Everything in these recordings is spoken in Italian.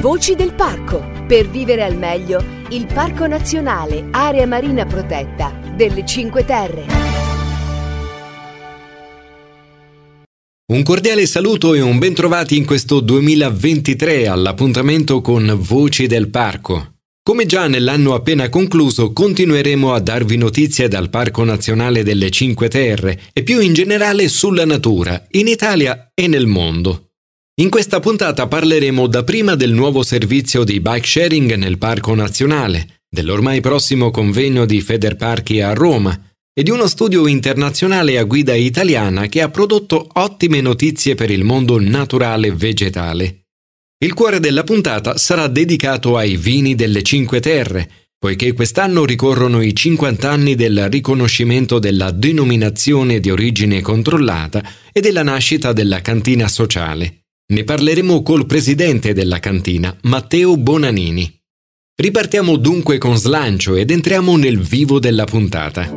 Voci del parco. Per vivere al meglio, il Parco Nazionale Area Marina Protetta delle Cinque Terre. Un cordiale saluto e un bentrovati in questo 2023 all'appuntamento con Voci del Parco. Come già nell'anno appena concluso, continueremo a darvi notizie dal Parco Nazionale delle Cinque Terre e più in generale sulla natura, in Italia e nel mondo. In questa puntata parleremo dapprima del nuovo servizio di bike sharing nel Parco Nazionale, dell'ormai prossimo convegno di Federparchi a Roma e di uno studio internazionale a guida italiana che ha prodotto ottime notizie per il mondo naturale vegetale. Il cuore della puntata sarà dedicato ai vini delle Cinque Terre, poiché quest'anno ricorrono i 50 anni del riconoscimento della denominazione di origine controllata e della nascita della cantina sociale. Ne parleremo col presidente della cantina, Matteo Bonanini. Ripartiamo dunque con slancio ed entriamo nel vivo della puntata.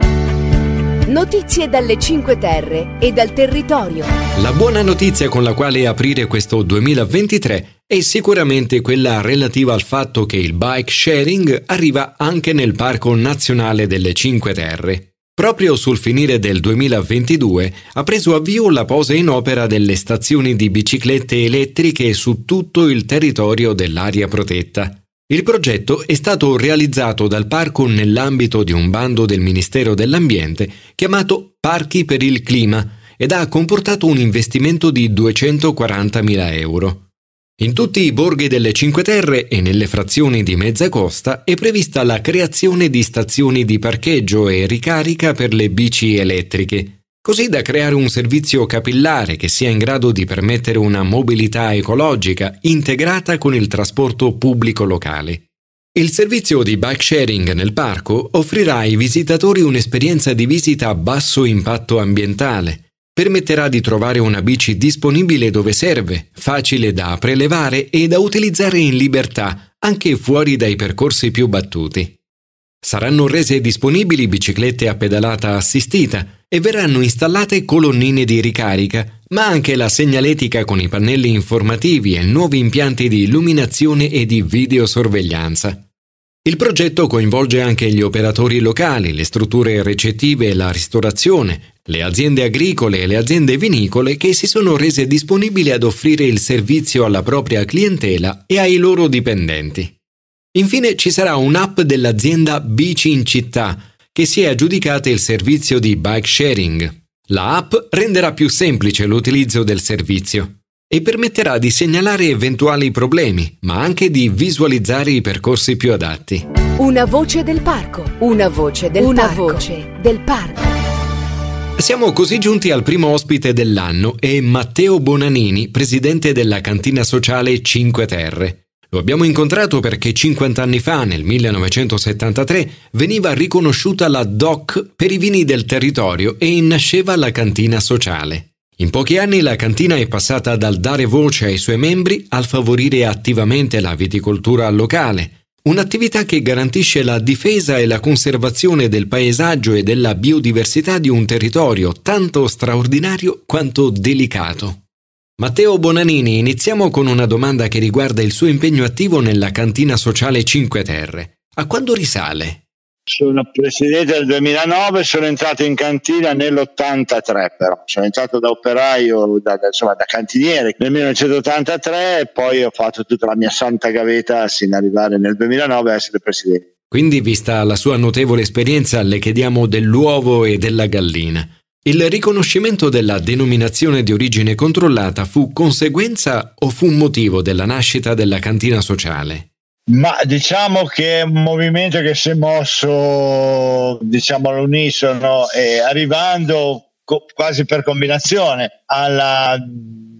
Notizie dalle Cinque Terre e dal territorio. La buona notizia con la quale aprire questo 2023 è sicuramente quella relativa al fatto che il bike sharing arriva anche nel Parco Nazionale delle Cinque Terre. Proprio sul finire del 2022 ha preso avvio la posa in opera delle stazioni di biciclette elettriche su tutto il territorio dell'area protetta. Il progetto è stato realizzato dal parco nell'ambito di un bando del Ministero dell'Ambiente chiamato Parchi per il Clima ed ha comportato un investimento di 240.000 euro. In tutti i borghi delle Cinque Terre e nelle frazioni di mezza costa è prevista la creazione di stazioni di parcheggio e ricarica per le bici elettriche, così da creare un servizio capillare che sia in grado di permettere una mobilità ecologica integrata con il trasporto pubblico locale. Il servizio di bike sharing nel parco offrirà ai visitatori un'esperienza di visita a basso impatto ambientale, permetterà di trovare una bici disponibile dove serve, facile da prelevare e da utilizzare in libertà, anche fuori dai percorsi più battuti. Saranno rese disponibili biciclette a pedalata assistita e verranno installate colonnine di ricarica, ma anche la segnaletica con i pannelli informativi e nuovi impianti di illuminazione e di videosorveglianza. Il progetto coinvolge anche gli operatori locali, le strutture recettive e la ristorazione, le aziende agricole e le aziende vinicole che si sono rese disponibili ad offrire il servizio alla propria clientela e ai loro dipendenti. Infine ci sarà un'app dell'azienda Bici in città che si è aggiudicata il servizio di bike sharing. La app renderà più semplice l'utilizzo del servizio e permetterà di segnalare eventuali problemi, ma anche di visualizzare i percorsi più adatti. Una voce del parco, una voce del una parco. voce del parco. Siamo così giunti al primo ospite dell'anno e Matteo Bonanini, presidente della cantina sociale Cinque Terre. Lo abbiamo incontrato perché 50 anni fa, nel 1973, veniva riconosciuta la DOC per i vini del territorio e nasceva la cantina sociale. In pochi anni la cantina è passata dal dare voce ai suoi membri al favorire attivamente la viticoltura locale, un'attività che garantisce la difesa e la conservazione del paesaggio e della biodiversità di un territorio tanto straordinario quanto delicato. Matteo Bonanini, iniziamo con una domanda che riguarda il suo impegno attivo nella cantina sociale Cinque Terre. A quando risale? Sono presidente del 2009, sono entrato in cantina nell'83 però, sono entrato da operaio, da, da, insomma da cantiniere nel 1983 e poi ho fatto tutta la mia santa gavetta sino ad arrivare nel 2009 a essere presidente. Quindi, vista la sua notevole esperienza, le chiediamo dell'uovo e della gallina. Il riconoscimento della denominazione di origine controllata fu conseguenza o fu motivo della nascita della cantina sociale? Ma diciamo che è un movimento che si è mosso, diciamo, all'unisono e arrivando co- quasi per combinazione alla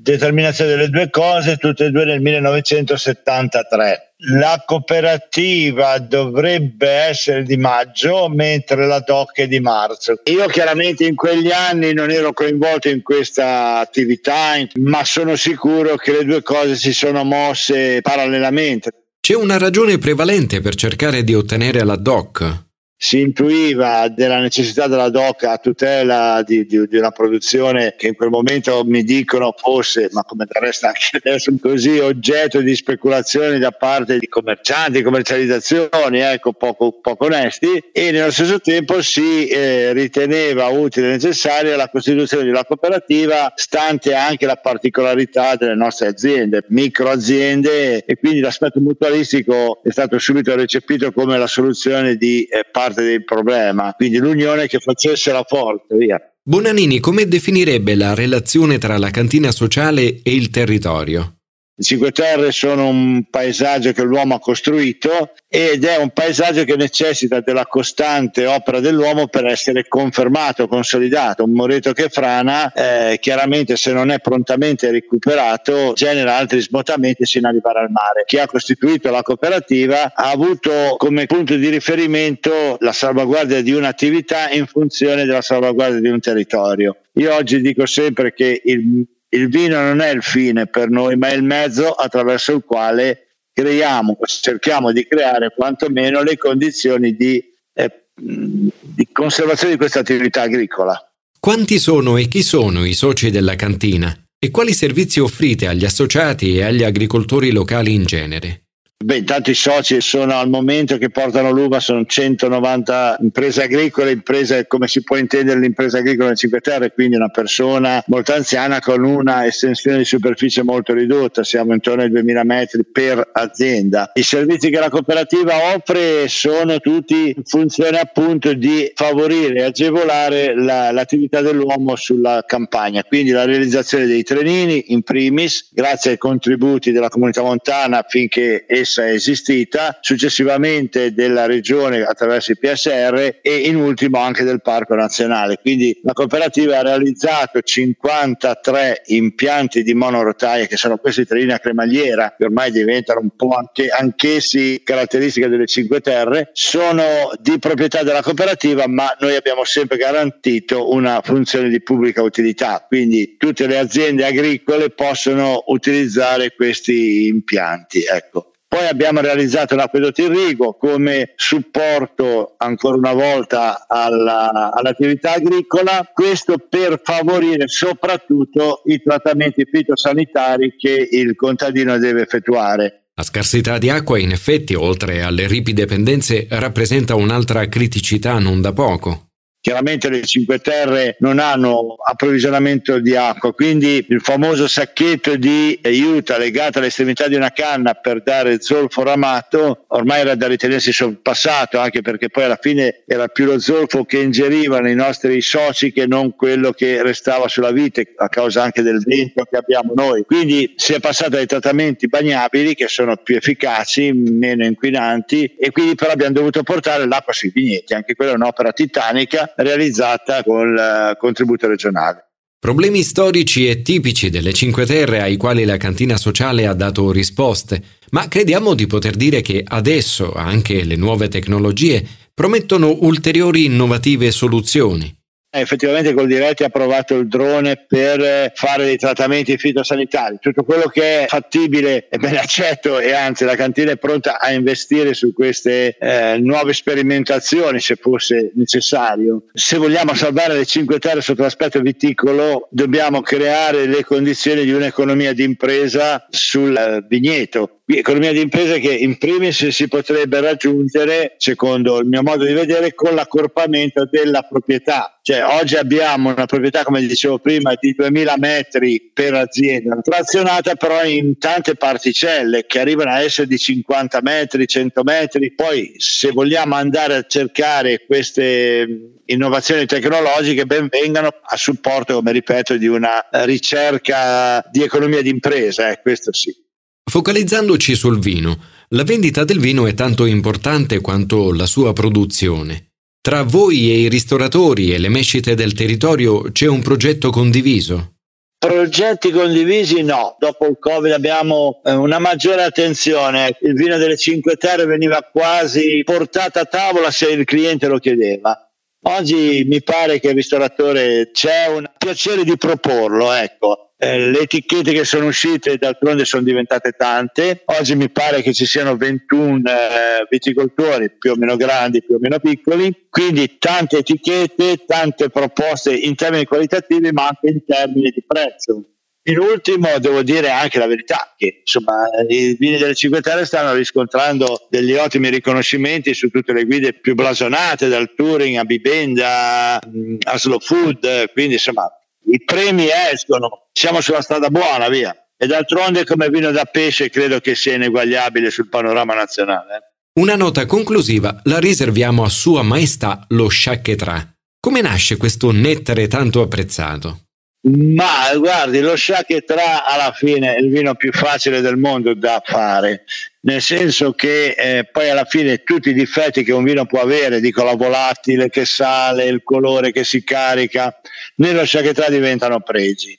determinazione delle due cose, tutte e due nel 1973. La cooperativa dovrebbe essere di maggio, mentre la DOC è di marzo. Io chiaramente in quegli anni non ero coinvolto in questa attività, ma sono sicuro che le due cose si sono mosse parallelamente. C'è una ragione prevalente per cercare di ottenere la DOC? Si intuiva della necessità della DOC a tutela di, di, di, una produzione che in quel momento mi dicono fosse, ma come del resto anche adesso, così oggetto di speculazioni da parte di commercianti, commercializzazioni, ecco, poco, poco onesti, e nello stesso tempo si eh, riteneva utile e necessaria la costituzione di una cooperativa, stante anche la particolarità delle nostre aziende, micro aziende, e quindi l'aspetto mutualistico è stato subito recepito come la soluzione di eh, parte parte del problema, quindi l'unione che facesse la forza, via. Bonanini come definirebbe la relazione tra la cantina sociale e il territorio? I Cinque Terre sono un paesaggio che l'uomo ha costruito ed è un paesaggio che necessita della costante opera dell'uomo per essere confermato, consolidato. Un moreto che frana, eh, chiaramente se non è prontamente recuperato, genera altri smottamenti sino arrivare al mare. Chi ha costituito la cooperativa ha avuto come punto di riferimento la salvaguardia di un'attività in funzione della salvaguardia di un territorio. Io oggi dico sempre che il il vino non è il fine per noi, ma è il mezzo attraverso il quale creiamo, cerchiamo di creare quantomeno le condizioni di, eh, di conservazione di questa attività agricola. Quanti sono e chi sono i soci della cantina? E quali servizi offrite agli associati e agli agricoltori locali in genere? Beh, intanto i soci sono al momento che portano l'uva, sono 190 imprese agricole, imprese come si può intendere l'impresa agricola in Cinque Terre, quindi una persona molto anziana con una estensione di superficie molto ridotta, siamo intorno ai 2000 metri per azienda. I servizi che la cooperativa offre sono tutti in funzione appunto di favorire e agevolare la, l'attività dell'uomo sulla campagna, quindi la realizzazione dei trenini in primis, grazie ai contributi della comunità montana affinché essa essa è esistita, successivamente della regione attraverso il PSR e in ultimo anche del Parco Nazionale. Quindi la cooperativa ha realizzato 53 impianti di monorotaia che sono questi treni a cremagliera che ormai diventano un po' anche, anch'essi caratteristiche delle Cinque Terre, sono di proprietà della cooperativa ma noi abbiamo sempre garantito una funzione di pubblica utilità, quindi tutte le aziende agricole possono utilizzare questi impianti. Ecco. Poi abbiamo realizzato l'acquedotto irriguo come supporto ancora una volta alla, all'attività agricola, questo per favorire soprattutto i trattamenti fitosanitari che il contadino deve effettuare. La scarsità di acqua in effetti, oltre alle ripide pendenze, rappresenta un'altra criticità non da poco. Chiaramente le Cinque Terre non hanno approvvigionamento di acqua, quindi il famoso sacchetto di aiuta legato all'estremità di una canna per dare zolfo ramato ormai era da ritenersi sorpassato, anche perché poi alla fine era più lo zolfo che ingerivano i nostri soci che non quello che restava sulla vite a causa anche del vento che abbiamo noi. Quindi si è passato ai trattamenti bagnabili che sono più efficaci, meno inquinanti e quindi però abbiamo dovuto portare l'acqua sui vigneti, anche quella è un'opera titanica realizzata con il contributo regionale. Problemi storici e tipici delle Cinque Terre ai quali la cantina sociale ha dato risposte, ma crediamo di poter dire che adesso anche le nuove tecnologie promettono ulteriori innovative soluzioni. Eh, effettivamente Goldiretti ha provato il drone per eh, fare dei trattamenti fitosanitari. Tutto quello che è fattibile e ben accetto e anzi la cantina è pronta a investire su queste eh, nuove sperimentazioni se fosse necessario. Se vogliamo salvare le cinque terre sotto l'aspetto viticolo dobbiamo creare le condizioni di un'economia di impresa sul eh, vigneto economia di impresa che in primis si potrebbe raggiungere, secondo il mio modo di vedere, con l'accorpamento della proprietà. Cioè, oggi abbiamo una proprietà, come dicevo prima, di 2000 metri per azienda, frazionata però in tante particelle che arrivano a essere di 50 metri, 100 metri. Poi, se vogliamo andare a cercare queste innovazioni tecnologiche, ben vengano a supporto, come ripeto, di una ricerca di economia di impresa, eh, questo sì. Focalizzandoci sul vino, la vendita del vino è tanto importante quanto la sua produzione. Tra voi e i ristoratori e le mescite del territorio c'è un progetto condiviso? Progetti condivisi no, dopo il Covid abbiamo eh, una maggiore attenzione, il vino delle Cinque Terre veniva quasi portato a tavola se il cliente lo chiedeva. Oggi mi pare che il ristoratore c'è un piacere di proporlo, ecco Eh, le etichette che sono uscite d'altronde sono diventate tante. Oggi mi pare che ci siano 21 eh, viticoltori, più o meno grandi, più o meno piccoli, quindi tante etichette, tante proposte in termini qualitativi, ma anche in termini di prezzo. In ultimo devo dire anche la verità che insomma, i vini delle Cinque Terre stanno riscontrando degli ottimi riconoscimenti su tutte le guide più blasonate, dal Touring a Bibenda a Slow Food, quindi insomma i premi escono, siamo sulla strada buona, via. E d'altronde come vino da pesce credo che sia ineguagliabile sul panorama nazionale. Eh. Una nota conclusiva la riserviamo a Sua Maestà lo Sciacchetrà. Come nasce questo nettare tanto apprezzato? Ma guardi, lo Sciacchetrà alla fine è il vino più facile del mondo da fare, nel senso che eh, poi alla fine tutti i difetti che un vino può avere, dico la volatile che sale, il colore che si carica, nello Sciacchetrà diventano pregi.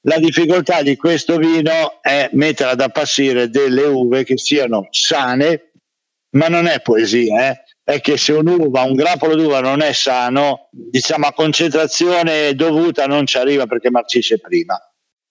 La difficoltà di questo vino è mettere ad appassire delle uve che siano sane, ma non è poesia, eh? È che se un'uva, un grappolo d'uva non è sano, diciamo a concentrazione dovuta non ci arriva perché marcisce prima.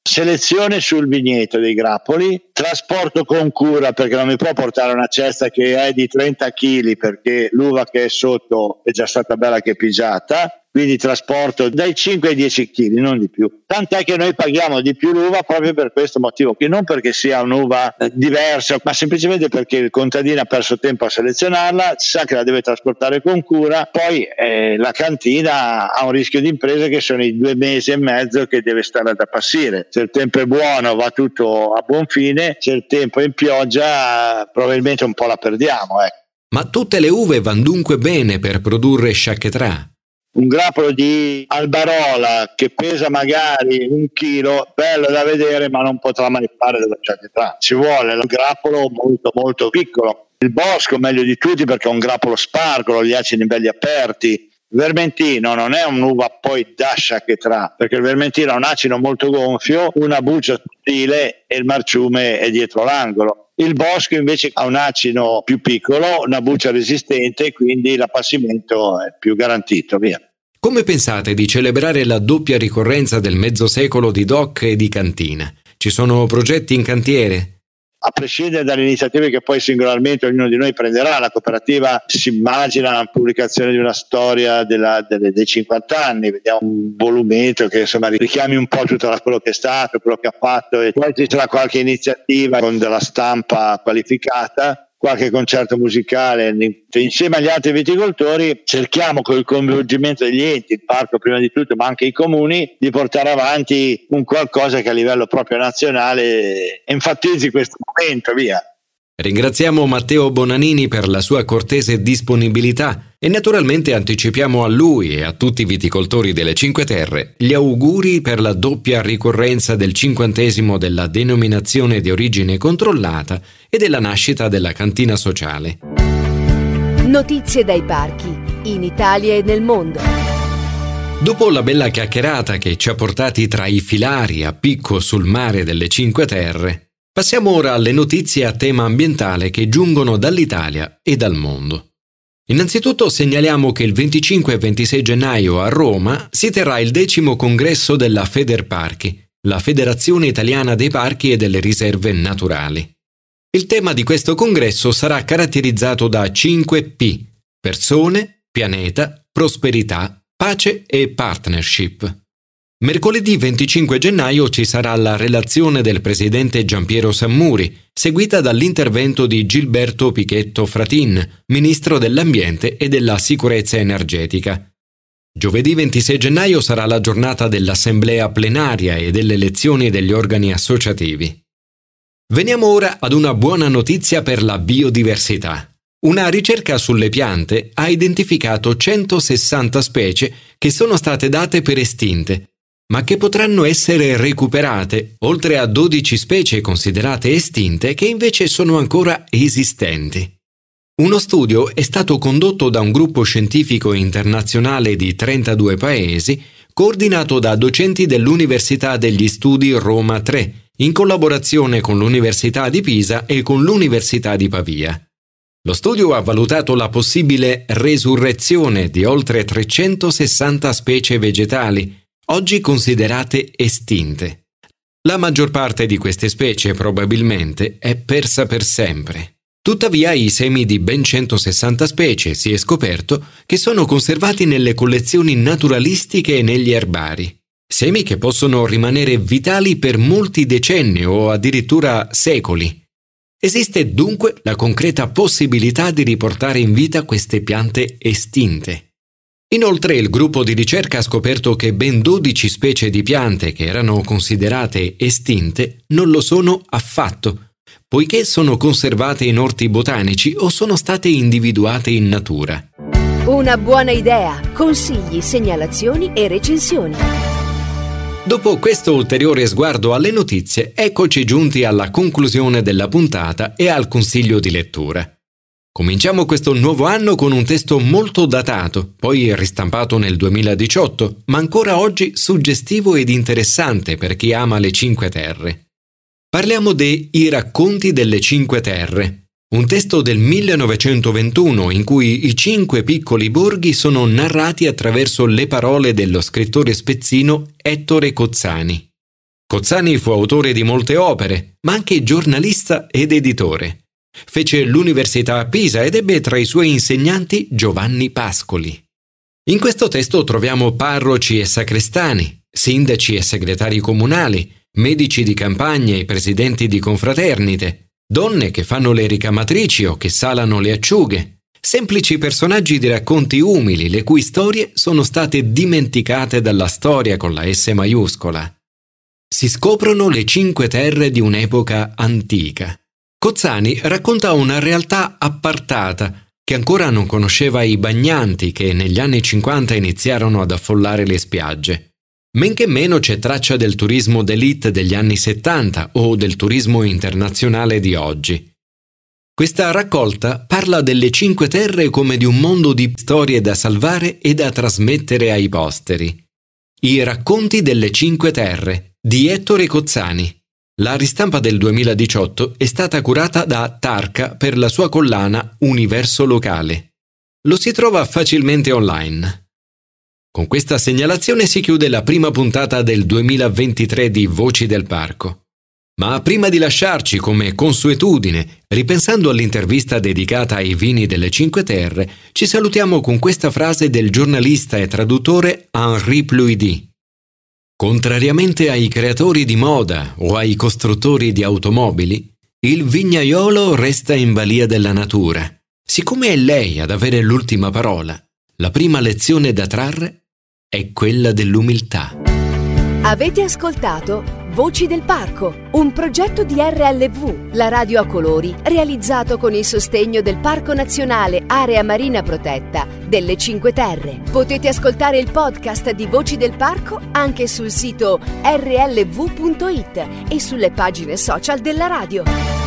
Selezione sul vigneto dei grappoli, trasporto con cura perché non mi può portare una cesta che è di 30 kg perché l'uva che è sotto è già stata bella che pigiata quindi trasporto dai 5 ai 10 kg, non di più. Tant'è che noi paghiamo di più l'uva proprio per questo motivo, che non perché sia un'uva diversa, ma semplicemente perché il contadino ha perso tempo a selezionarla, sa che la deve trasportare con cura, poi eh, la cantina ha un rischio di impresa che sono i due mesi e mezzo che deve stare ad appassire. Se il tempo è buono va tutto a buon fine, se il tempo è in pioggia probabilmente un po' la perdiamo. Eh. Ma tutte le uve vanno dunque bene per produrre sciacchetrà? Un grappolo di albarola che pesa magari un chilo, bello da vedere, ma non potrà mai fare della ciacchetta. Ci vuole un grappolo molto molto piccolo. Il bosco meglio di tutti perché è un grappolo spargolo, gli acidi belli aperti. Il vermentino non è un'uva poi da sciacchetrà, perché il vermentino ha un acido molto gonfio, una buccia sottile e il marciume è dietro l'angolo. Il bosco invece ha un acino più piccolo, una buccia resistente, quindi l'appassimento è più garantito. Via. Come pensate di celebrare la doppia ricorrenza del mezzo secolo di DOC e di Cantina? Ci sono progetti in cantiere? A prescindere dalle iniziative che poi singolarmente ognuno di noi prenderà, la cooperativa si immagina la pubblicazione di una storia della, delle, dei 50 anni, vediamo un volumetto che insomma richiami un po' tutto quello che è stato, quello che ha fatto e poi ci sarà qualche iniziativa con della stampa qualificata qualche concerto musicale insieme agli altri viticoltori cerchiamo con il coinvolgimento degli enti, il parco prima di tutto ma anche i comuni di portare avanti un qualcosa che a livello proprio nazionale enfatizzi questo momento via Ringraziamo Matteo Bonanini per la sua cortese disponibilità e naturalmente anticipiamo a lui e a tutti i viticoltori delle Cinque Terre gli auguri per la doppia ricorrenza del cinquantesimo della denominazione di origine controllata e della nascita della cantina sociale. Notizie dai parchi, in Italia e nel mondo. Dopo la bella chiacchierata che ci ha portati tra i filari a picco sul mare delle Cinque Terre, Passiamo ora alle notizie a tema ambientale che giungono dall'Italia e dal mondo. Innanzitutto segnaliamo che il 25 e 26 gennaio a Roma si terrà il decimo congresso della Federparchi, la Federazione Italiana dei Parchi e delle Riserve Naturali. Il tema di questo congresso sarà caratterizzato da 5 P: persone, pianeta, prosperità, pace e partnership. Mercoledì 25 gennaio ci sarà la relazione del presidente Giampiero Sammuri, seguita dall'intervento di Gilberto Pichetto Fratin, ministro dell'Ambiente e della Sicurezza Energetica. Giovedì 26 gennaio sarà la giornata dell'assemblea plenaria e delle elezioni degli organi associativi. Veniamo ora ad una buona notizia per la biodiversità. Una ricerca sulle piante ha identificato 160 specie che sono state date per estinte ma che potranno essere recuperate, oltre a 12 specie considerate estinte che invece sono ancora esistenti. Uno studio è stato condotto da un gruppo scientifico internazionale di 32 paesi, coordinato da docenti dell'Università degli Studi Roma 3, in collaborazione con l'Università di Pisa e con l'Università di Pavia. Lo studio ha valutato la possibile resurrezione di oltre 360 specie vegetali, oggi considerate estinte. La maggior parte di queste specie probabilmente è persa per sempre. Tuttavia i semi di ben 160 specie si è scoperto che sono conservati nelle collezioni naturalistiche e negli erbari. Semi che possono rimanere vitali per molti decenni o addirittura secoli. Esiste dunque la concreta possibilità di riportare in vita queste piante estinte. Inoltre il gruppo di ricerca ha scoperto che ben 12 specie di piante che erano considerate estinte non lo sono affatto, poiché sono conservate in orti botanici o sono state individuate in natura. Una buona idea, consigli, segnalazioni e recensioni. Dopo questo ulteriore sguardo alle notizie, eccoci giunti alla conclusione della puntata e al consiglio di lettura. Cominciamo questo nuovo anno con un testo molto datato, poi ristampato nel 2018, ma ancora oggi suggestivo ed interessante per chi ama le Cinque Terre. Parliamo dei I racconti delle Cinque Terre, un testo del 1921 in cui i cinque piccoli borghi sono narrati attraverso le parole dello scrittore spezzino Ettore Cozzani. Cozzani fu autore di molte opere, ma anche giornalista ed editore. Fece l'università a Pisa ed ebbe tra i suoi insegnanti Giovanni Pascoli. In questo testo troviamo parroci e sacrestani, sindaci e segretari comunali, medici di campagna e presidenti di confraternite, donne che fanno le ricamatrici o che salano le acciughe, semplici personaggi di racconti umili le cui storie sono state dimenticate dalla storia con la S maiuscola. Si scoprono le cinque terre di un'epoca antica Cozzani racconta una realtà appartata che ancora non conosceva i bagnanti che negli anni 50 iniziarono ad affollare le spiagge. Men che meno c'è traccia del turismo d'élite degli anni 70 o del turismo internazionale di oggi. Questa raccolta parla delle Cinque Terre come di un mondo di storie da salvare e da trasmettere ai posteri. I racconti delle Cinque Terre di Ettore Cozzani. La ristampa del 2018 è stata curata da Tarca per la sua collana Universo Locale. Lo si trova facilmente online. Con questa segnalazione si chiude la prima puntata del 2023 di Voci del Parco. Ma prima di lasciarci come consuetudine, ripensando all'intervista dedicata ai vini delle Cinque Terre, ci salutiamo con questa frase del giornalista e traduttore Henri Pluidy. Contrariamente ai creatori di moda o ai costruttori di automobili, il vignaiolo resta in balia della natura. Siccome è lei ad avere l'ultima parola, la prima lezione da trarre è quella dell'umiltà. Avete ascoltato Voci del Parco, un progetto di RLV, la radio a colori, realizzato con il sostegno del Parco Nazionale Area Marina Protetta delle Cinque Terre. Potete ascoltare il podcast di Voci del Parco anche sul sito rlv.it e sulle pagine social della radio.